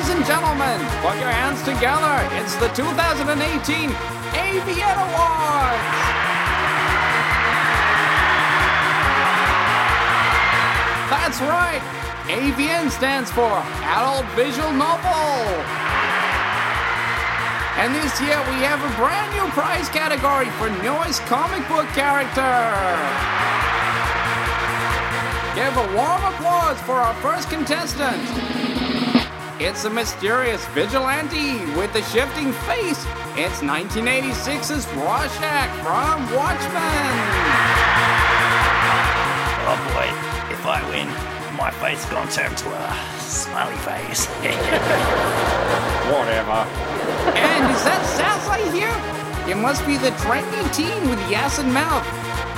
Ladies and gentlemen, put your hands together. It's the 2018 AVN Awards. That's right. AVN stands for Adult Visual Novel. And this year we have a brand new prize category for newest comic book character. Give a warm applause for our first contestant. It's a mysterious vigilante with a shifting face. It's 1986's Rorschach from Watchmen. Oh boy, if I win, my face gonna turn to a smiley face. Whatever. And is that Sass I hear? It must be the trendy teen with the acid mouth.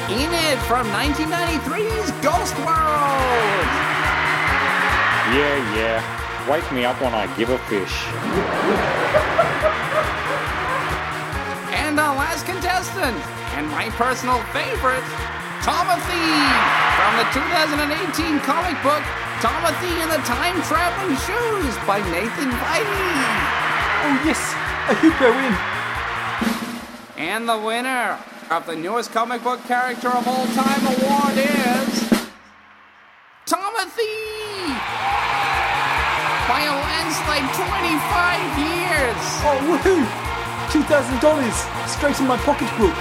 Enid from 1993's Ghost World. Yeah, yeah. Wake me up when I give a fish. And our last contestant, and my personal favorite, Tomothy from the 2018 comic book Tomothy and the Time Traveling Shoes by Nathan Vitey. Oh yes, I hope I win. And the winner of the newest comic book character of all time award is Oh woohoo! Two thousand dollars straight in my pocketbook.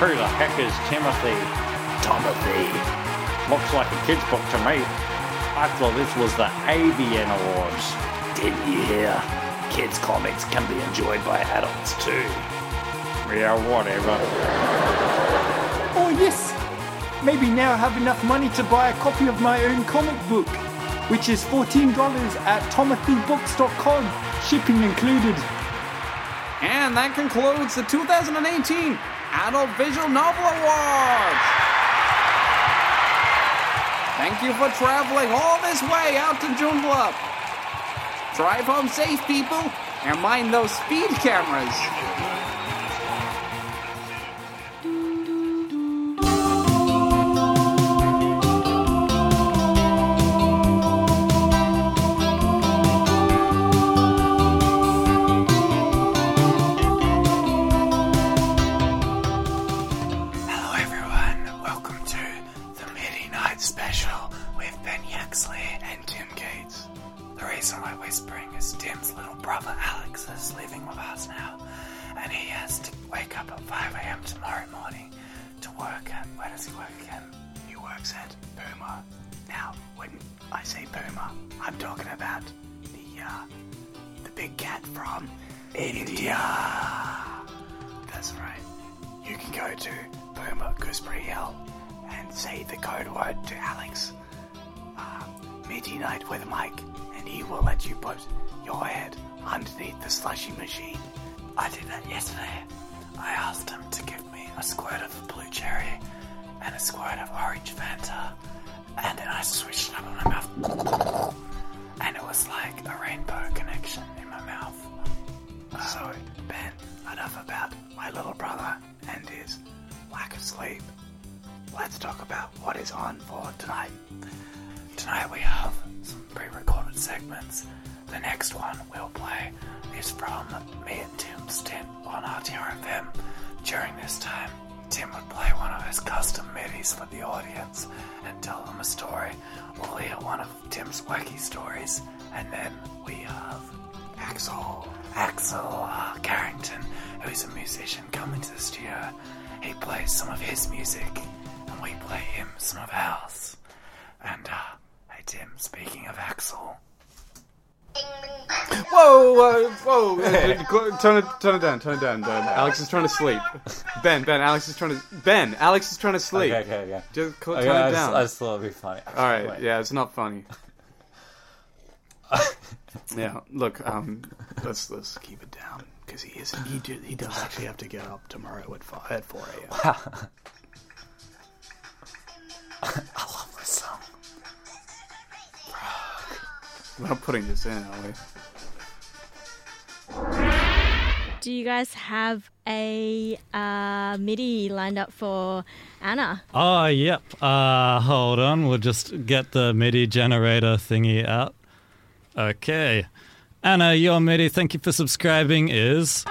Who the heck is Timothy? Timothy. Looks like a kid's book to me. I thought this was the AVN Awards. Didn't you hear? Kids' comics can be enjoyed by adults too. Yeah, whatever. Oh yes. Maybe now I have enough money to buy a copy of my own comic book, which is fourteen dollars at tomothybooks.com, shipping included. And that concludes the 2018 Adult Visual Novel Awards. Thank you for traveling all this way out to Joondalup. Drive home safe, people, and mind those speed cameras. I'm talking about the, uh, the big cat from India. That's right. You can go to Burma Gooseberry Hill and say the code word to Alex. Uh, Midnight with Mike, and he will let you put your head underneath the slushy machine. I did that yesterday. I asked him to give me a squirt of blue cherry and a squirt of orange Fanta, and then I switched it up in my mouth, was like a rainbow connection in my mouth. Uh, so, Ben, enough about my little brother and his lack of sleep. Let's talk about what is on for tonight. Tonight we have some pre-recorded segments. The next one we'll play is from me and Tim's stint on RTRFM. During this time, Tim would play one of his custom MIDIs for the audience and tell them a story. We'll hear one of Tim's wacky stories, and then we have Axel. Axel uh, Carrington, who's a musician, come into the studio. He plays some of his music, and we play him some of ours. And, uh, hey Tim, speaking of Axel, Whoa, whoa, whoa! Cl- turn it, turn it down, turn it down, Dan. Alex is trying to sleep. Ben, Ben, Alex is trying to. Ben, Alex is trying to sleep. Okay, okay, okay. Just cl- Okay, turn I it just, down. I just thought it'd be funny. All right, yeah, it's not funny. yeah, look, um, let's let's keep it down because he is he do, he does actually have to get up tomorrow at five, at four a.m. I love this song. We're not putting this in, are we? Do you guys have a uh, MIDI lined up for Anna? Oh, yep. Uh, hold on. We'll just get the MIDI generator thingy out. Okay. Anna, your MIDI, thank you for subscribing, is.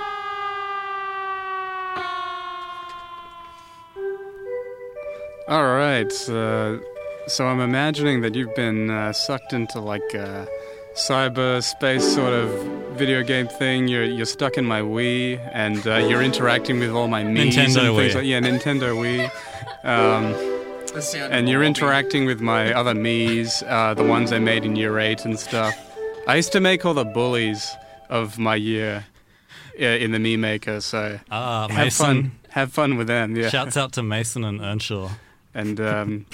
All right. Uh, so I'm imagining that you've been uh, sucked into like a cyberspace sort of video game thing. You're you're stuck in my Wii, and uh, you're interacting with all my Mii's Nintendo and things Wii. like yeah, Nintendo Wii. Um, and you're interacting with my other Mii's, uh, the ones I made in year eight and stuff. I used to make all the bullies of my year in the Mii Maker, so Ah, have Mason. fun. Have fun with them, yeah. Shouts out to Mason and Earnshaw. And um,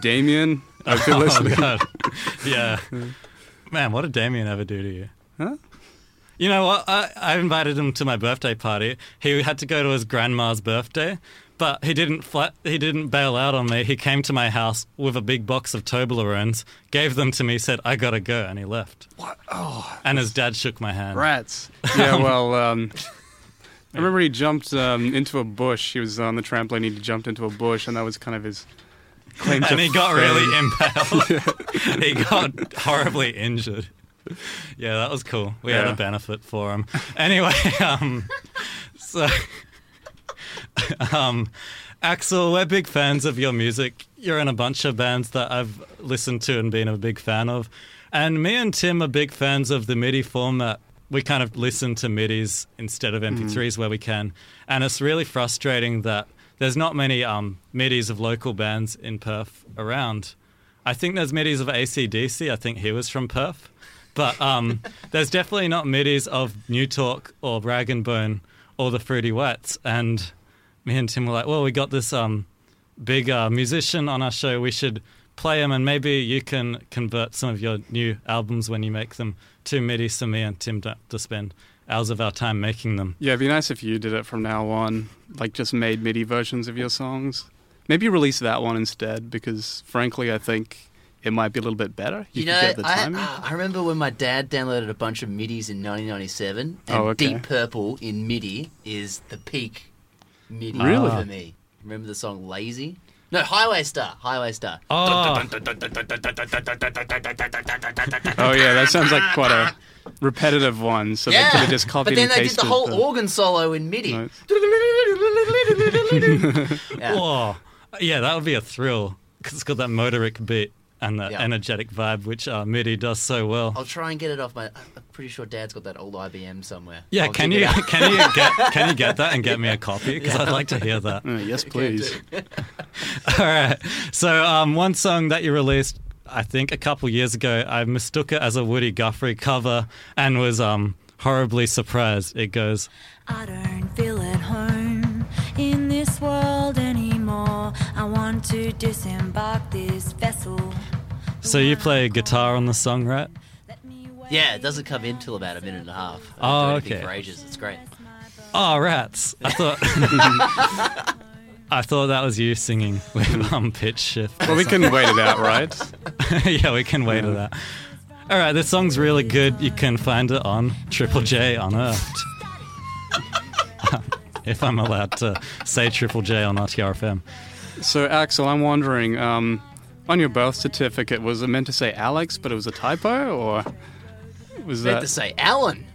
Damien, I've been Oh, listening. God. Yeah. Man, what did Damien ever do to you? Huh? You know what? I, I invited him to my birthday party. He had to go to his grandma's birthday, but he didn't flat, he didn't bail out on me. He came to my house with a big box of Toblerones, gave them to me, said, I gotta go, and he left. What? Oh, And his dad shook my hand. rats. Yeah, well, um, I remember he jumped um, into a bush. He was on the trampoline. He jumped into a bush, and that was kind of his claim to And he got fame. really impaled. he got horribly injured. Yeah, that was cool. We had a benefit for him. Anyway, um, so, um, Axel, we're big fans of your music. You're in a bunch of bands that I've listened to and been a big fan of. And me and Tim are big fans of the MIDI format. We kind of listen to MIDIs instead of MP3s where we can. And it's really frustrating that there's not many um, MIDIs of local bands in Perth around. I think there's MIDIs of ACDC. I think he was from Perth. But um, there's definitely not MIDIs of New Talk or Rag and Bone or the Fruity Whites. And me and Tim were like, well, we got this um, big uh, musician on our show. We should play him, and maybe you can convert some of your new albums when you make them to MIDI so me and Tim don't have to spend hours of our time making them. Yeah, it'd be nice if you did it from now on. Like, just made MIDI versions of your songs. Maybe release that one instead, because frankly, I think it might be a little bit better. You, could know, get the I. I remember when my dad downloaded a bunch of MIDIs in 1997, and Oh, okay. Deep Purple in MIDI is the peak MIDI Really? for me. Remember the song Lazy? No, Highway Star. Highway Star. Oh, Oh, oh yeah, that sounds like quite a repetitive one. So they could yeah, have just copied but then and they did pasted the whole organ solo in MIDI. Yeah. oh. yeah, that would be a thrill because it's got that motoric beat and that Yeah. energetic vibe, which uh, MIDI does so well. I'll try and get it off my. I'm pretty sure Dad's got that old IBM somewhere. Yeah, I'll can you can you get can you get that and get me a copy? Because I'd like to hear that. Uh, yes, please. All right. So um, one song that you released, I think, a couple years ago, I mistook it as a Woody Guthrie cover and was um, horribly surprised. It goes, I don't feel at home in this world anymore. I want to disembark this vessel. So you play guitar on the song, right? Let me wait. Yeah, it doesn't come in till about a minute and a half. I Oh, don't do anything okay. For ages, it's great. Oh, rats! I thought I thought that was you singing with um, pitch shift. Well, we can wait it out, right? yeah, we can wait it out. All right, this song's really good. You can find it on Triple J Unearthed. if I'm allowed to say Triple J on RTRFM. So, Axel, I'm wondering, um, on your birth certificate, was it meant to say Alex, but it was a typo, or was Meant that? to say Alan.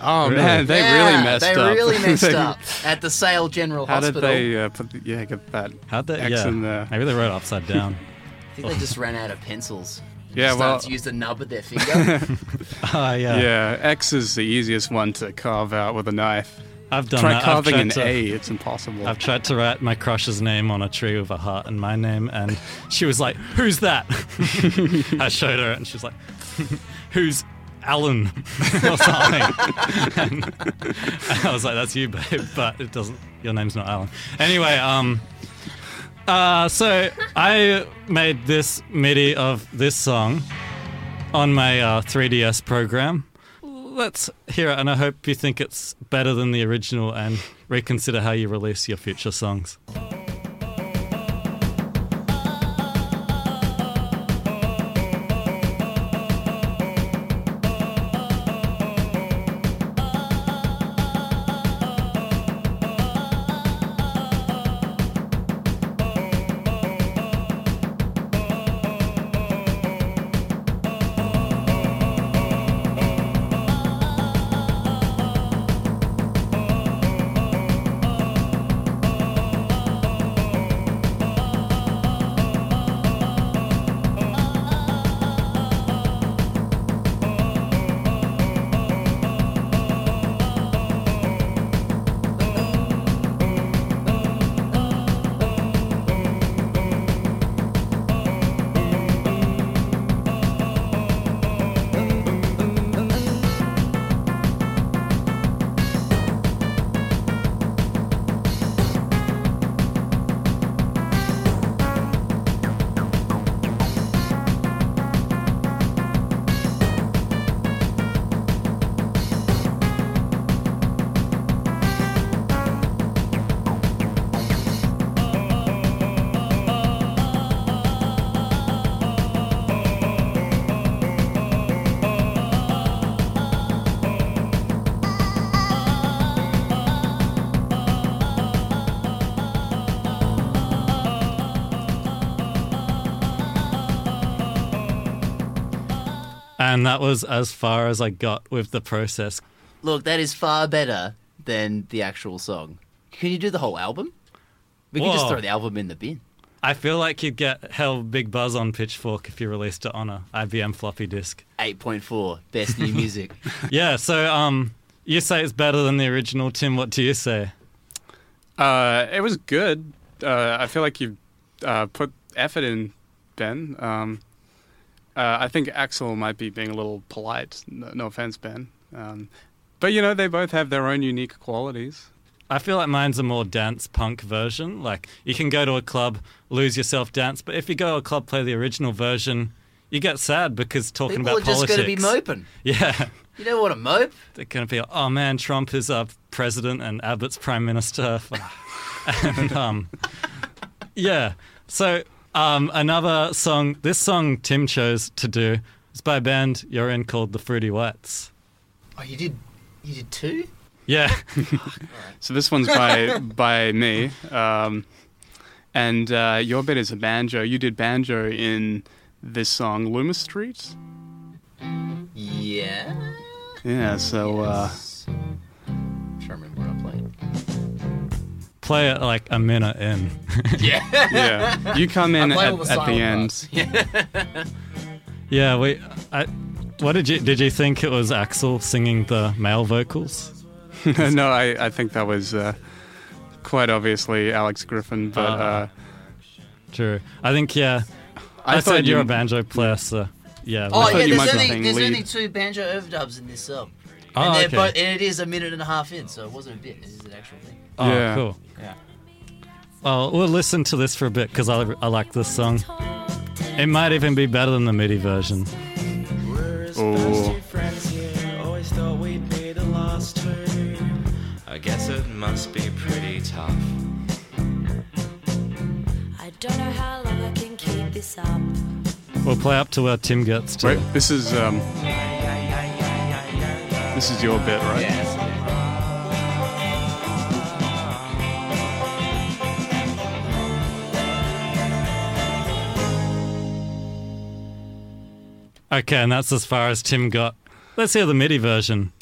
oh Really? man, they Yeah, really messed they up. really messed They- up at the Sale General How Hospital. How did they uh, put? The, yeah, get that. How'd they? X yeah, in there. maybe they wrote it upside down. I think they just ran out of pencils. Yeah, Started well, to use the nub of their finger. Oh yeah. yeah, X is the easiest one to carve out with a knife. I've done Try that. I've carving tried an to- A; it's impossible. I've tried to write my crush's name on a tree with a heart and my name, and she was like, "Who's that?" I showed her, and she was like, "Who's Alan?" or something. and, and I was like, "That's you, babe," but it doesn't. Your name's not Alan. Anyway, um, uh, so I made this MIDI of this song on my uh, 3DS program. Let's hear it, and I hope you think it's better than the original and reconsider how you release your future songs. And that was as far as I got with the process. Look, that is far better than the actual song. Can you do the whole album? We can just throw the album in the bin. I feel like you'd get hell big buzz on Pitchfork if you released it on a IBM floppy disk. 8.4, best new music. Yeah, so um, you say it's better than the original, Tim. What do you say? Uh, it was good. Uh, I feel like you uh, put effort in, Ben. Um, uh, I think Axel might be being a little polite. No, no offense, Ben. Um, but you know, they both have their own unique qualities. I feel like mine's a more dance punk version. Like you can go to a club, lose yourself, dance, but if you go to a club, play the original version, you get sad because talking People are about just going to be moping. Yeah, You know what a mope? they're going to be, oh man, Trump is our president and Abbott's prime minister. and, um, yeah. So um, another song. This song Tim chose to do is by a band you're in called the Fruity Whites. Oh, you did. You did two? Yeah. So this one's by by me, um, and uh, your bit is a banjo. You did banjo in this song, Loomis Street. Yeah. Yeah. So uh, Play it like a minute in. Yeah. yeah, you come in at, the at the end. Yeah. Yeah, we. I, what did you did you think it was Axel singing the male vocals? no, I, I think that was uh, quite obviously Alex Griffin, but Uh, uh, True. I think yeah. I I, thought said you're a banjo player, so yeah. Oh thought yeah, you there's only there's only two banjo overdubs in this song, Oh, and they're okay. both, and it is a minute and a half in, so it wasn't a bit. This is an actual thing. Oh, Yeah. cool. Yeah. Well, we'll listen to this for a bit because I, I like this song. It might even be better than the MIDI version. oh, friends here always thought we'd be the last two. I guess it must be pretty tough. I don't know how long I can keep this up. We'll play up to where Tim gets to. wait, this is um, this is your bit, right? Okay, and that's as far as Tim got. Let's hear the MIDI version.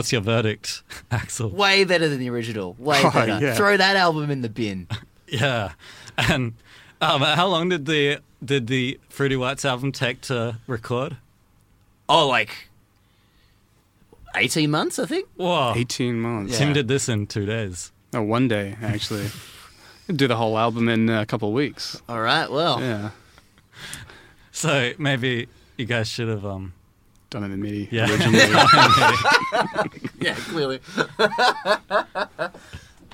What's your verdict, Axel? Way better than the original. Way Oh, better. yeah. Throw that album in the bin. Yeah, and um, how long did the did the Fruity Whites album take to record? Oh, like eighteen months, I think. Whoa, Eighteen months. Tim did this in two days. Oh, one day actually. Do the whole album in a couple of weeks. All right. Well, Yeah, So maybe you guys should have um done it in MIDI Yeah. originally. yeah, clearly.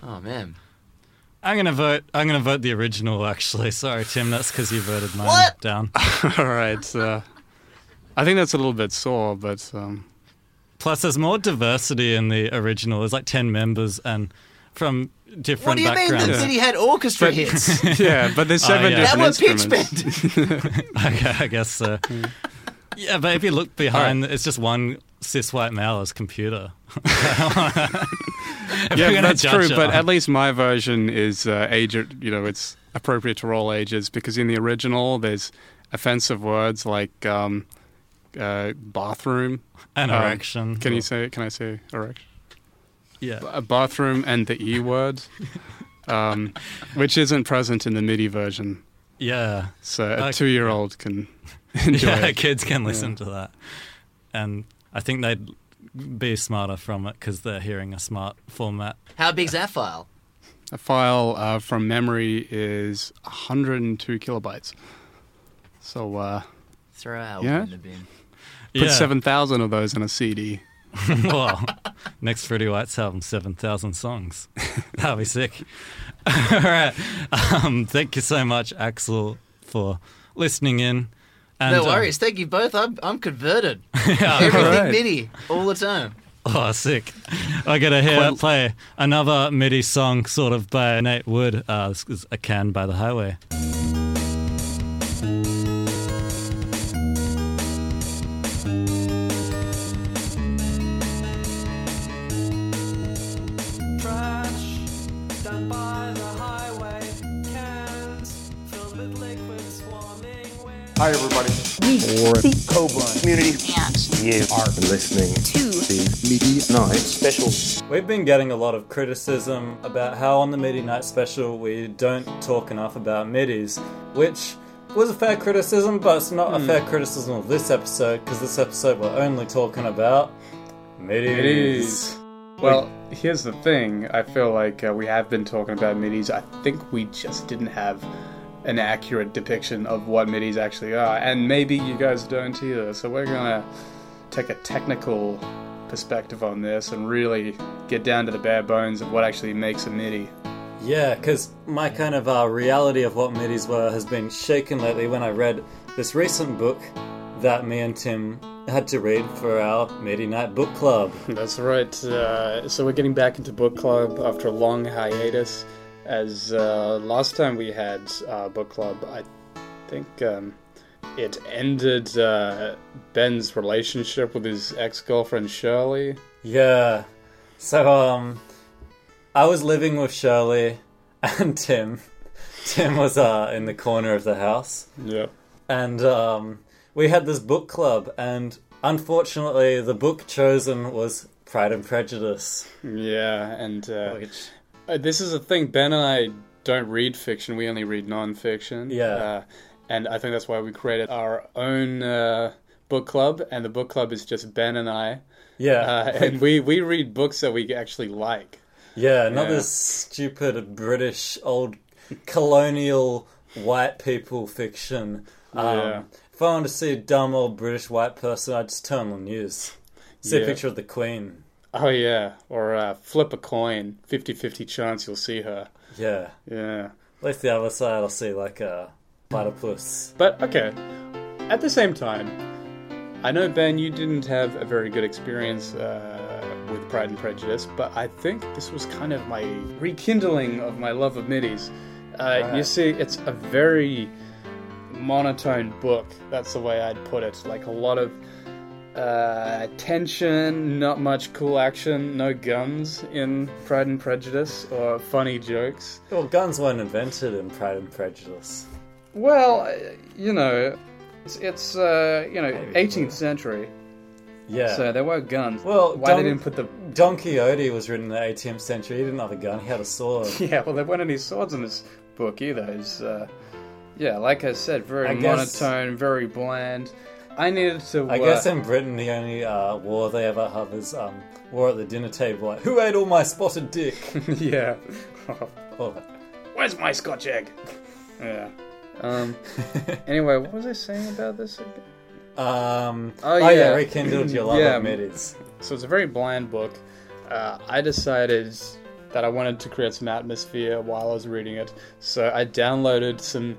oh man. I'm gonna vote. I'm gonna vote the original. Actually, sorry, Tim. That's because you voted mine What? down. All right. Uh, I think that's a little bit sore, but um, Plus, there's more diversity in the original. There's like ten members and from different What do you mean backgrounds. the city had orchestra But- hits? yeah, but there's seven yeah. that different were pitch instruments. bend. okay, I guess so. Yeah, but if you look behind, it's just one cis white male's computer. Yeah, that's true. But on- at least my version is uh, age. You know, it's appropriate to all ages because in the original there's offensive words like um, uh, bathroom An Um, erection. Can you say? Can I say erection? Yeah. A bathroom and the e word, um, which isn't present in the MIDI version. Yeah. So a Okay. two-year-old can enjoy yeah, it. kids can listen Yeah. to that. And I think they'd be smarter from it because they're hearing a smart format. How big's that file? A file uh, from memory is 102 kilobytes. So uh, Throw our Yeah. in the bin. put Yeah. 7,000 of those in a CD. well, next Fruity Whites' album, 7,000 songs. That'll be sick. All right. Um, thank you so much, Axel, for listening in. And, no uh, worries. Thank you both. I'm, I'm converted. yeah, Everything alright. MIDI all the time. Oh, sick. I got to hear play another MIDI song, sort of by Nate Wood. Uh, this is A Can by the Highway. Trash down by the highway, cans filled with liquid swarming wind. Hi, everybody. We, the Coburn Community. And you are listening to the MIDI Night Special. We've been getting a lot of criticism about how on the MIDI Night Special we don't talk enough about MIDIs, which was a fair criticism, but it's not a Hmm. fair criticism of this episode because this episode we're only talking about MIDIs. MIDIs. Well, here's the thing. I feel like uh, we have been talking about MIDIs. I think we just didn't have an accurate depiction of what MIDIs actually are, and maybe you guys don't either. So we're gonna take a technical perspective on this and really get down to the bare bones of what actually makes a MIDI. Yeah, because my kind of uh, reality of what MIDIs were has been shaken lately when I read this recent book that me and Tim had to read for our MIDI Night Book Club. That's right. Uh, so we're getting back into book club after a long hiatus. As uh, last time we had uh, book club, I think um, it ended uh, Ben's relationship with his ex-girlfriend Shirley. Yeah. So um I was living with Shirley and Tim. Tim was uh in the corner of the house. Yeah. And um we had this book club and unfortunately the book chosen was Pride and Prejudice. Yeah, and uh, uh, this is a thing. Ben and I don't read fiction; we only read non-fiction. Yeah. uh, and I think that's why we created our own uh, book club, and the book club is just Ben and I. Yeah. uh, and we we read books that we actually like. Yeah, not Yeah. this stupid British old colonial white people fiction. Um, Yeah. If I want to see a dumb old British white person, I just turn on the news. See a picture of the Queen. Oh yeah, or uh, flip a coin, 50-50 chance you'll see her. Yeah. Yeah. At least the other side, I'll see like a platypus. But okay, at the same time, I know Ben, you didn't have a very good experience uh, with Pride and Prejudice, but I think this was kind of my rekindling of my love of MIDIs. Uh, You see, it's a very monotone book. That's the way I'd put it. Like a lot of uh, tension, not much cool action, no guns in Pride and Prejudice, or funny jokes. Well, guns weren't invented in Pride and Prejudice. Well, uh, you know, it's, it's uh, you know, 18th century. Yeah. So there were guns. Well, why Don, they didn't put the? Don Quixote was written in the 18th century. He didn't have a gun. He had a sword. Yeah, well, there weren't any swords in this book either. It's, uh, yeah, like I said, very I guess- monotone, very bland. I needed to. I uh, guess in Britain, the only uh, war they ever have is um, war at the dinner table. Like, who ate all my spotted dick? yeah. Oh. Where's my Scotch egg? Yeah. Um. anyway, what was I saying about this again? Um, Oh, oh, yeah, yeah. rekindled your love Yeah. of midis. So it's a very bland book. Uh, I decided that I wanted to create some atmosphere while I was reading it, so I downloaded some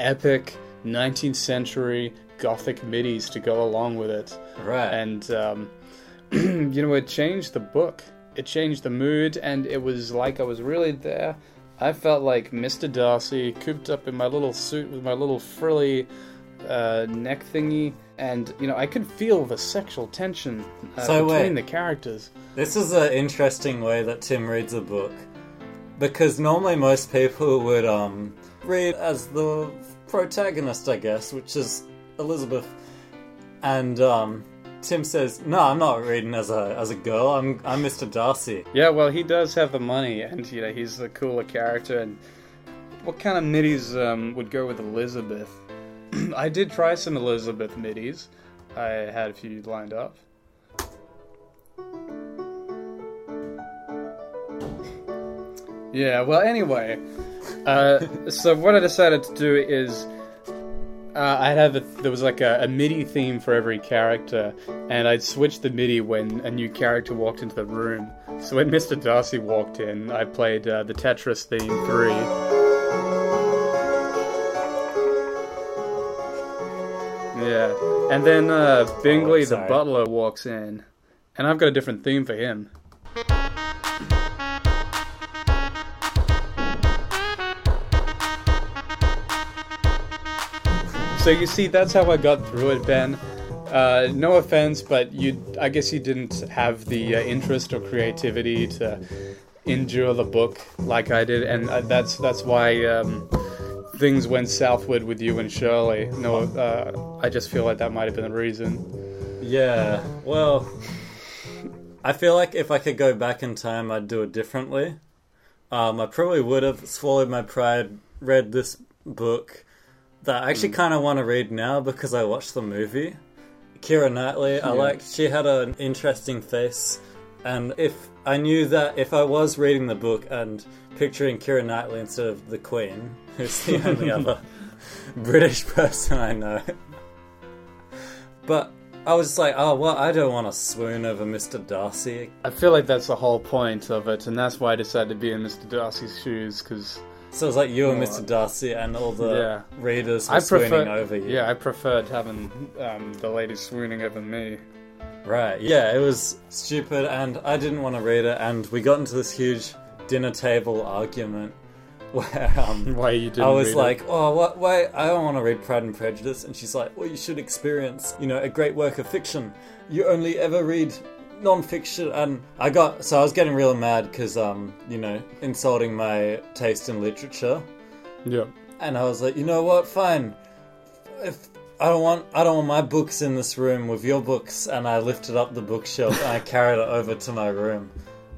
epic 19th century gothic midis to go along with it. Right. And um, you know, it changed the book. It changed the mood, and it was like I was really there. I felt like Mr. Darcy, cooped up in my little suit with my little frilly uh, neck thingy, and you know, I could feel the sexual tension uh, So between wait. the characters. This is an interesting way that Tim reads a book, because normally most people would um, read as the protagonist, I guess, which is Elizabeth. And um, Tim says, "No, I'm not reading as a as a girl. I'm I'm Mr. Darcy." Yeah, well, he does have the money, and you know he's the cooler character. And what kind of MIDIs um, would go with Elizabeth? I did try some Elizabeth MIDIs. I had a few lined up. Yeah, well, anyway, uh, so what I decided to do is uh, I'd have a, there was like a, a MIDI theme for every character, and I'd switch the MIDI when a new character walked into the room. So when Mr. Darcy walked in, I played uh, the Tetris theme three. Yeah, and then uh, Bingley the butler walks in, and I've got a different theme for him. So you see, that's how I got through it, Ben. Uh, no offense, but you, I guess you didn't have the uh, interest or creativity to endure the book like I did, and uh, that's that's why um, things went southward with you and Shirley. No, uh, I just feel like that might have been the reason. Yeah, well, I feel like if I could go back in time, I'd do it differently. Um, I probably would have swallowed my pride, read this book that I actually hmm. kind of want to read now because I watched the movie. Keira Knightley, I Yeah. like. She had an interesting face, and if I knew that if I was reading the book and picturing Keira Knightley instead of the Queen, who's the only other British person I know, but I was just like, oh well, I don't want to swoon over Mr. Darcy. I feel like that's the whole point of it, and that's why I decided to be in Mr. Darcy's shoes because. So it was like you and Mr. Darcy and all the yeah. readers were I swooning over you. Yeah, I preferred having um, the ladies swooning over me. Right. Yeah, it was stupid, and I didn't want to read it, and we got into this huge dinner table argument where um, Why you didn't I was read it? like, "Oh, what? Why? I don't want to read Pride and Prejudice," and she's like, "Well, you should experience, you know, a great work of fiction. You only ever read." Non-fiction, and I got so I was getting real mad because um you know insulting my taste in literature, Yeah. and I was like, you know what, fine. If I don't want, I don't want my books in this room with your books, and I lifted up the bookshelf and I carried it over to my room.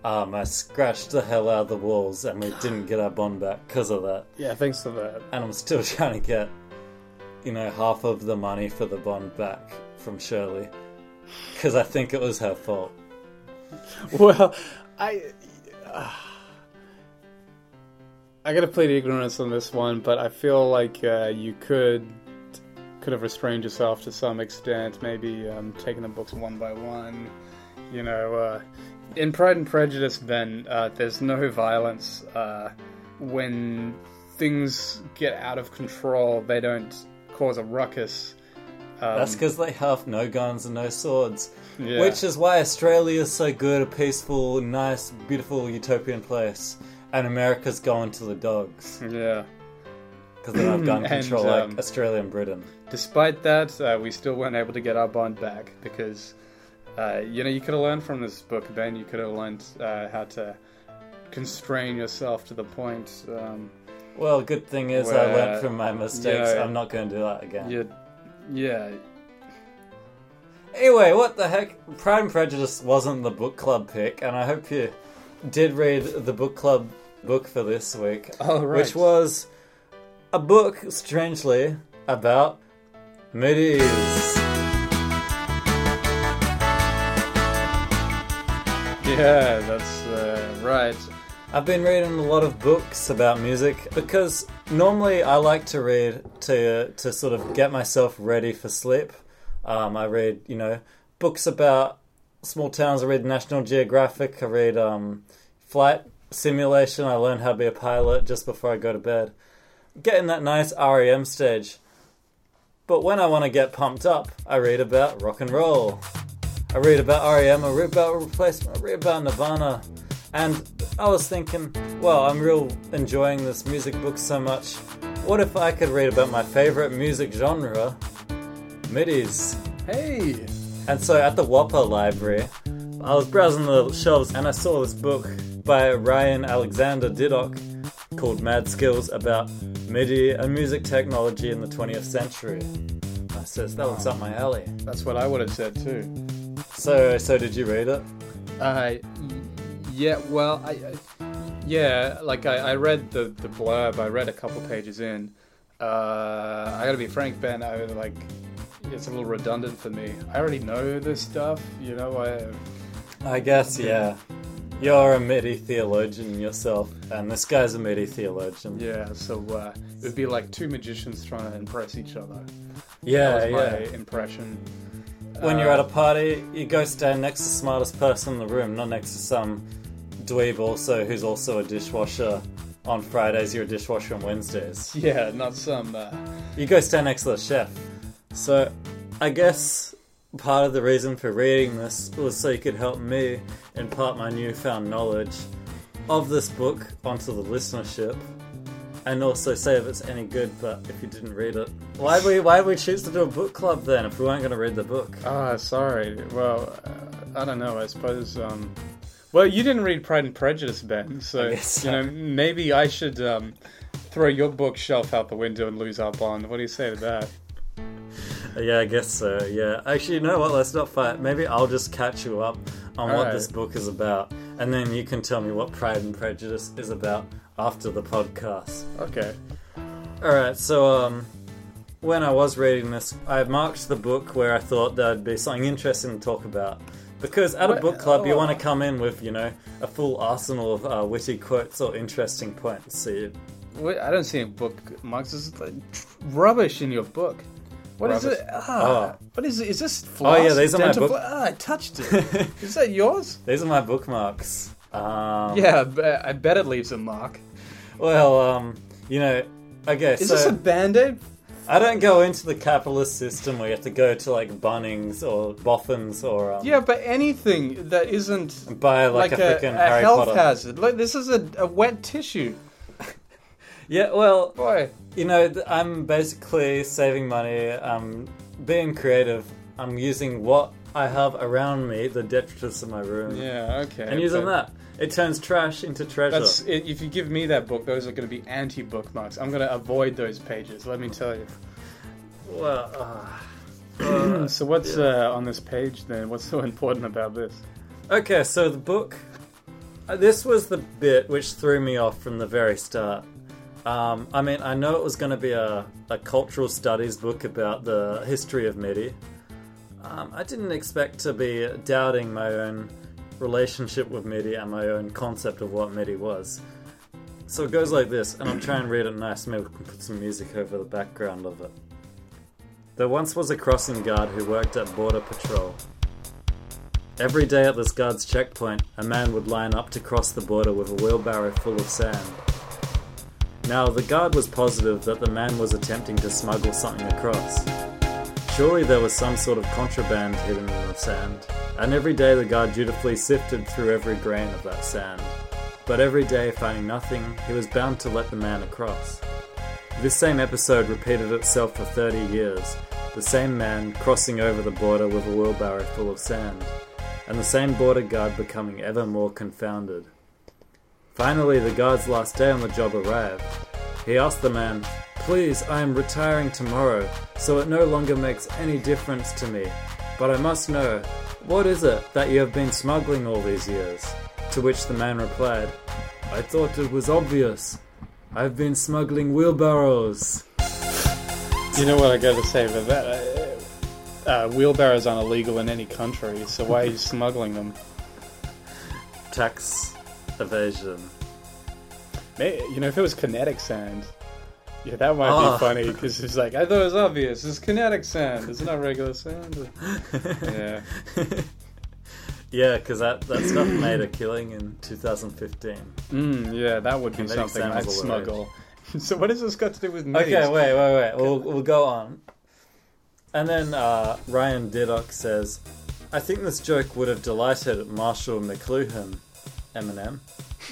Um, I scratched the hell out of the walls, and we didn't get our bond back because of that. Yeah, thanks for that. And I'm still trying to get, you know, half of the money for the bond back from Shirley, because I think it was her fault. Well, I. Uh, I gotta plead ignorance on this one, but I feel like uh, you could could have restrained yourself to some extent, maybe um, taking the books one by one. You know, uh, in Pride and Prejudice, Ben, uh, there's no violence. Uh, when things get out of control, they don't cause a ruckus. Um, That's because they have no guns and no swords. Yeah. Which is why Australia is so good, a peaceful, nice, beautiful, utopian place. And America's going to the dogs. Yeah. Because they have gun And, control um, like Australia and Britain. Despite that, uh, we still weren't able to get our bond back because, uh, you know, you could have learned from this book, Ben. You could have learned uh, how to constrain yourself to the point. Um, Well, good thing is I learned from my mistakes. yeah, I'm not going to do that again. you- yeah. Anyway, what the heck? Pride and Prejudice wasn't the book club pick, and I hope you did read the book club book for this week. Oh, right. Which was a book, strangely, about MIDIs. Yeah, that's uh, right. I've been reading a lot of books about music because normally I like to read to to sort of get myself ready for sleep. Um, I read, you know, books about small towns. I read National Geographic. I read um, Flight Simulation. I learned how to be a pilot just before I go to bed. Getting that nice REM stage. But when I want to get pumped up, I read about rock and roll. I read about REM, I read about Replacement, I read about Nirvana. And I was thinking, well, I'm real enjoying this music book so much. What if I could read about my favorite music genre, MIDIs? Hey! And so at the Whopper Library, I was browsing the shelves and I saw this book by Ryan Alexander Diduck called Mad Skills about MIDI and music technology in the 20th century. I says that looks up my alley. That's what I would have said too. So, so did you read it? Uh, yeah. Well, I, I yeah, like I, I read the the blurb. I read a couple pages in. Uh, I gotta be frank, Ben. I like it's a little redundant for me. I already know this stuff. You know, I. I guess, yeah. You're a MIDI theologian yourself, and this guy's a MIDI theologian. Yeah, so uh, it would be like two magicians trying to impress each other. Yeah, that was my yeah. impression. When Uh, you're at a party, you go stand next to the smartest person in the room, not next to some dweeb also who's also a dishwasher on Fridays, you're a dishwasher on Wednesdays. Yeah, not some. Uh, You go stand next to the chef. So, I guess part of the reason for reading this was so you could help me impart my newfound knowledge of this book onto the listenership. And also say if it's any good, but if you didn't read it, why we why we choose to do a book club then if we weren't going to read the book? Ah, sorry. Well, uh, I don't know. I suppose. Um, well, you didn't read Pride and Prejudice, Ben, so I guess you know maybe I should um, throw your bookshelf out the window and lose our bond. What do you say to that? Yeah, I guess so. Yeah, actually, you know what? Let's not fight. Maybe I'll just catch you up on what Alright. this book is about, and then you can tell me what Pride and Prejudice is about after the podcast. Okay. All right. So, um, when I was reading this, I marked the book where I thought there'd be something interesting to talk about. Because at a book club, you oh. want to come in with, you know, a full arsenal of uh, witty quotes or interesting points. So you, Wait, I don't see any book, Marx. This is like rubbish in your book. What is Rubbish. it? Ah, Oh. what is it? Is this Oh, floss? yeah, these are my Dental book- flo- Ah, I touched it. is that yours? these are my bookmarks. Um, Yeah, I bet- I bet it leaves a mark. Well, um, you know, okay. Is so this a band-aid? I don't go into the capitalist system where you have to go to like Bunnings or Boffins or um, Yeah, but anything that isn't buy like, like, a, a, freaking a Harry health Potter. hazard. Like this is a, a wet tissue. Yeah, well, Boy, you know, I'm basically saving money. I'm being creative. I'm using what I have around me, the detritus of my room, yeah, okay. and using that. It turns trash into treasure. That's i if you give me that book, those are going to be anti-bookmarks. I'm going to avoid those pages. Let me tell you. Well, uh, so what's uh, on this page then? What's so important about this? Okay, so the book. uh, This was the bit which threw me off from the very start. Um, I mean, I know it was going to be a, a cultural studies book about the history of MIDI. Um, I didn't expect to be doubting my own relationship with MIDI and my own concept of what MIDI was. So it goes like this, and I'll try and read it nice. Maybe we can put some music over the background of it. There once was a crossing guard who worked at Border Patrol. Every day at this guard's checkpoint, a man would line up to cross the border with a wheelbarrow full of sand. Now, the guard was positive that the man was attempting to smuggle something across. Surely there was some sort of contraband hidden in the sand, and every day the guard dutifully sifted through every grain of that sand. But every day, finding nothing, he was bound to let the man across. This same episode repeated itself for 30 years, the same man crossing over the border with a wheelbarrow full of sand, and the same border guard becoming ever more confounded. Finally, the guard's last day on the job arrived. He asked the man, Please, I am retiring tomorrow, so it no longer makes any difference to me. But I must know, what is it that you have been smuggling all these years? To which the man replied, I thought it was obvious. I've been smuggling wheelbarrows. You know what I got to say about that? Uh, uh, wheelbarrows aren't illegal in any country, so why are you smuggling them? Tax evasion. May you know, if it was kinetic sand, yeah, that might Oh. be funny because it's like I thought it was obvious. It's kinetic sand. It's not regular sand. yeah. Yeah, because that, that stuff made a killing in 2015. Mm, yeah, that would be Kinetic something I'd was all the rage. smuggle. so what has this got to do with MIDI? Okay, wait, wait, wait. We'll, we'll go on. And then uh, Ryan Diduck says, I think this joke would have delighted Marshall McLuhan, Eminem,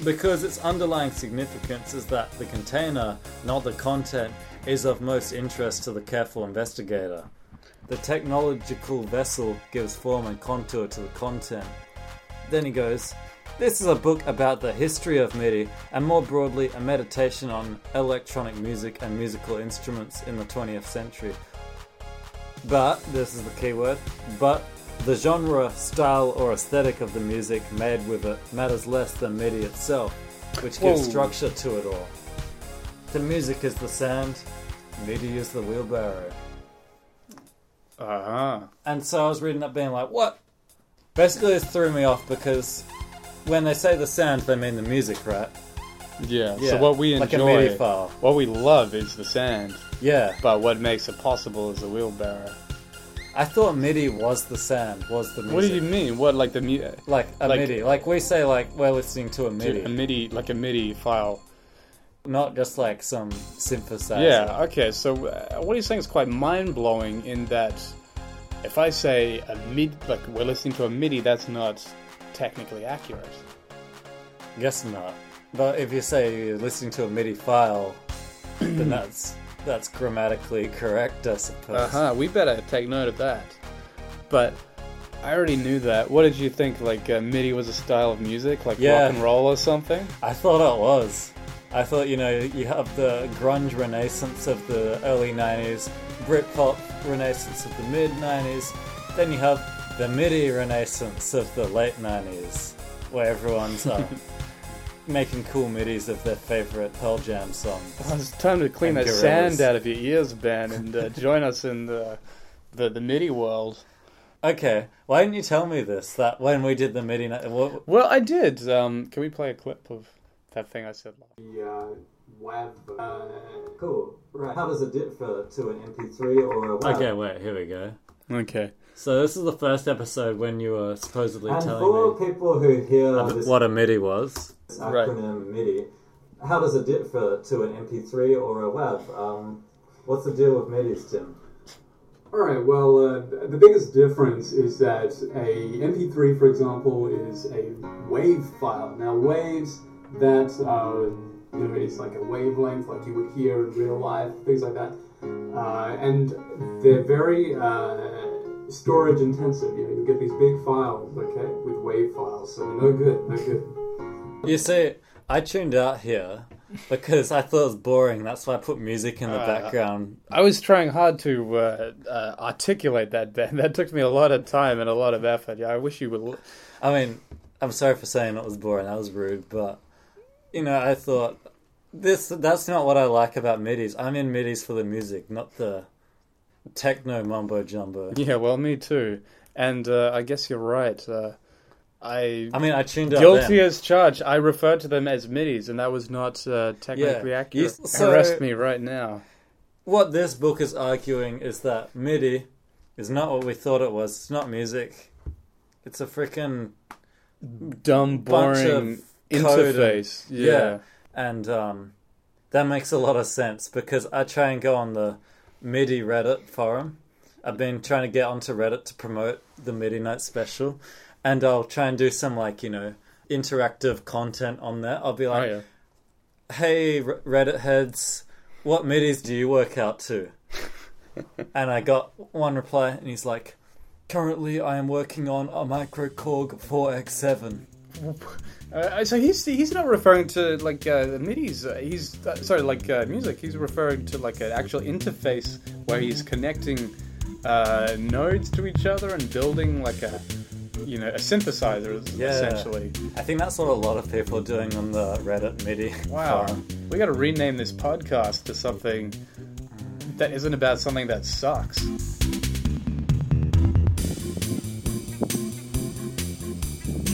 because its underlying significance is that the container, not the content, is of most interest to the careful investigator. The technological vessel gives form and contour to the content. Then he goes, This is a book about the history of MIDI and more broadly a meditation on electronic music and musical instruments in the 20th century. But, this is the key word, but the genre, style, or aesthetic of the music made with it matters less than MIDI itself, which gives Whoa. structure to it all. The music is the sand, MIDI is the wheelbarrow. Uh huh. And so I was reading that being like, what? Basically, this threw me off because when they say the sound, they mean the music, right? Yeah. Yeah, So what we like enjoy, what we love is the sand. Yeah. But what makes it possible is the wheelbarrow. I thought MIDI was the sound, was the music. What do you mean? What like the mu- Like a Like- MIDI. Like we say, like we're listening to a MIDI. a MIDI like a MIDI file? Not just like some synthesizer. Yeah. Okay. So uh, what he's saying is quite mind blowing in that if I say a mid like we're listening to a MIDI, that's not technically accurate. Guess not. But if you say you're listening to a MIDI file, then that's that's grammatically correct, I suppose. Uh huh. We better take note of that. But I already knew that. What did you think? Like uh, MIDI was a style of music, like Yeah. rock and roll or something? I thought it was. I thought, you know, you have the grunge renaissance of the early 90s, Britpop renaissance of the mid 90s, then you have the MIDI renaissance of the late 90s, where everyone's uh, making cool MIDIs of their favorite Pearl Jam songs. Oh, it's time to clean And that Gorillaz. sand out of your ears, Ben, and uh, join us in the, the the MIDI world. Okay, why didn't you tell me this? That when we did the MIDI, ni- what, Well, I did. Um, can we play a clip of that thing I said? last? The uh, web. Uh, Cool. Right. How does it differ to an MP3 or a WAV? Okay, wait, here we go. Okay. So this is the first episode when you were supposedly And telling for me people who hear uh, this what a MIDI was. acronym MIDI, how does it differ to an MP3 or a WAV? Um, what's the deal with MIDIs, Tim? all right. Well, uh, the biggest difference is that a MP3, for example, is a wave file. Now, waves that uh, you know is like a wavelength, like you would hear in real life, things like that, uh, and they're very uh, storage intensive. You know, you get these big files, okay, with wave files, so no good, no good. You see, I tuned out here because I thought it was boring. That's why I put music in the Uh, background. I was trying hard to uh, uh, articulate that, Ben. That took me a lot of time and a lot of effort. Yeah, I wish you would. I mean, I'm sorry for saying it was boring. That was rude, but you know, I thought this. That's not what I like about MIDIs. I'm in MIDIs for the music, not the techno mumbo jumbo. Yeah, well, me too. And uh, I guess you're right. Uh, I I mean, I tuned out guilty then. as charged. I referred to them as midis, and that was not uh, technically Yeah. accurate. You- so- Arrest me right now. What this book is arguing is that MIDI is not what we thought it was. It's not music. It's a freaking Dumb, boring code and- interface. yeah. and um, that makes a lot of sense because I try and go on the MIDI Reddit forum. I've been trying to get onto Reddit to promote the MIDI Night Special, and I'll try and do some like you know interactive content on there. I'll be oh, like, yeah. "Hey Reddit heads, what MIDIs do you work out to?" and I got one reply, and he's like, "Currently, I am working on a Microkorg 4x7." Uh, so he's he's not referring to like uh, the midis. Uh, he's uh, sorry, like uh, music. He's referring to like an actual interface where he's connecting uh, nodes to each other and building like a you know a synthesizer Yeah. essentially. I think that's what a lot of people are doing on the Reddit MIDI. Wow, forum. we got to rename this podcast to something that isn't about something that sucks.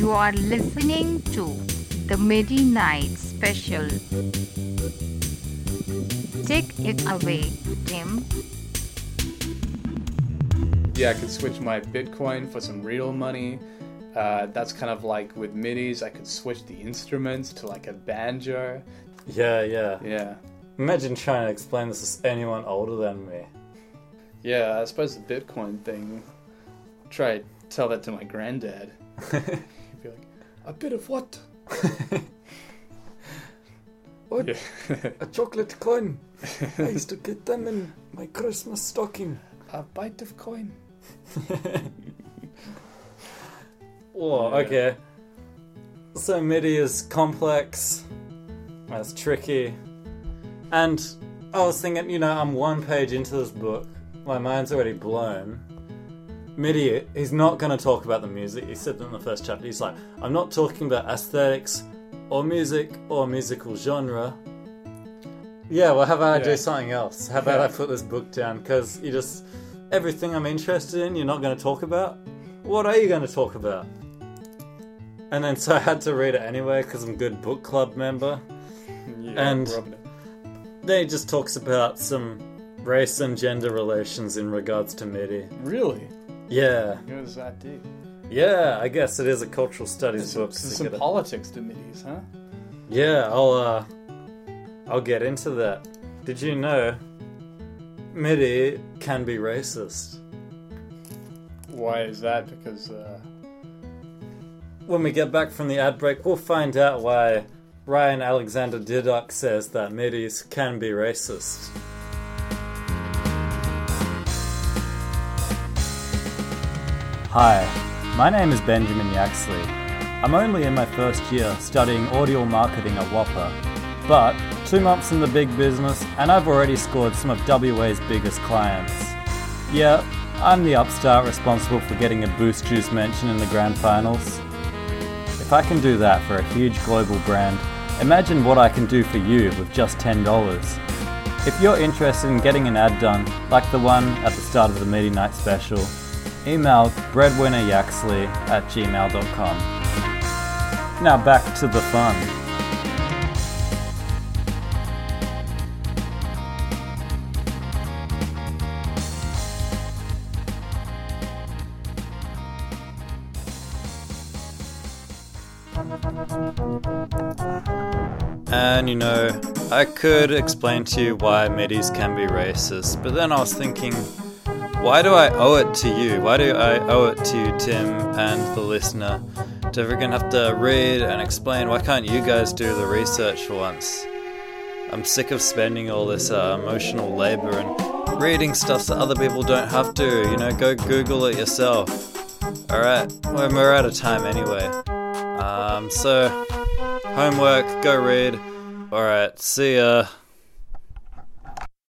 You are listening to the Midi Night Special. Take it away, Tim. Yeah, I could switch my Bitcoin for some real money. Uh, that's kind of like with midis. I could switch the instruments to like a banjo. Yeah, yeah. Yeah. Imagine trying to explain this to anyone older than me. Yeah, I suppose the Bitcoin thing. Try to tell that to my granddad. He'd be like, a bit of what? What? A chocolate coin. I used to get them in my Christmas stocking. A bite of coin. Oh, Yeah. okay. So MIDI is complex, that's tricky, and I was thinking, you know, I'm one page into this book, my mind's already blown. MIDI, he's not going to talk about the music. He said in the first chapter, he's like, I'm not talking about aesthetics or music or musical genre. Yeah, well, how about I Yeah. do something else? How about Yeah. I put this book down? Because you just, everything I'm interested in, you're not going to talk about? What are you going to talk about? And then so I had to read it anyway because I'm a good book club member. Yeah, and then he just talks about some race and gender relations in regards to MIDI. Really? Yeah. What does that do? Yeah, I guess it is a cultural studies book. There's so some you politics to midis, huh? Yeah, I'll uh, I'll get into that. Did you know MIDI can be racist? Why is that? Because uh, When we get back from the ad break, we'll find out why Ryan Alexander Diduck says that MIDIs can be racist. Hi, my name is Benjamin Yaxley. I'm only in my first year studying audio marketing at Whopper, but two months in the big business and I've already scored some of WA's biggest clients. Yeah, I'm the upstart responsible for getting a Boost Juice mention in the grand finals. If I can do that for a huge global brand, imagine what I can do for you with just $10. If you're interested in getting an ad done, like the one at the start of the MIDI Night special, email breadwinneryaxley at gmail.com. Now back to the fun. And you know, I could explain to you why midis can be racist, but then I was thinking, why do I owe it to you? Why do I owe it to you, Tim, and the listener, to freaking have to read and explain? Why can't you guys do the research for once? I'm sick of spending all this uh, emotional labor and reading stuff that other people don't have to. You know, go Google it yourself. Alright, well, we're out of time anyway. Um, so, homework, go read. Alright, see ya.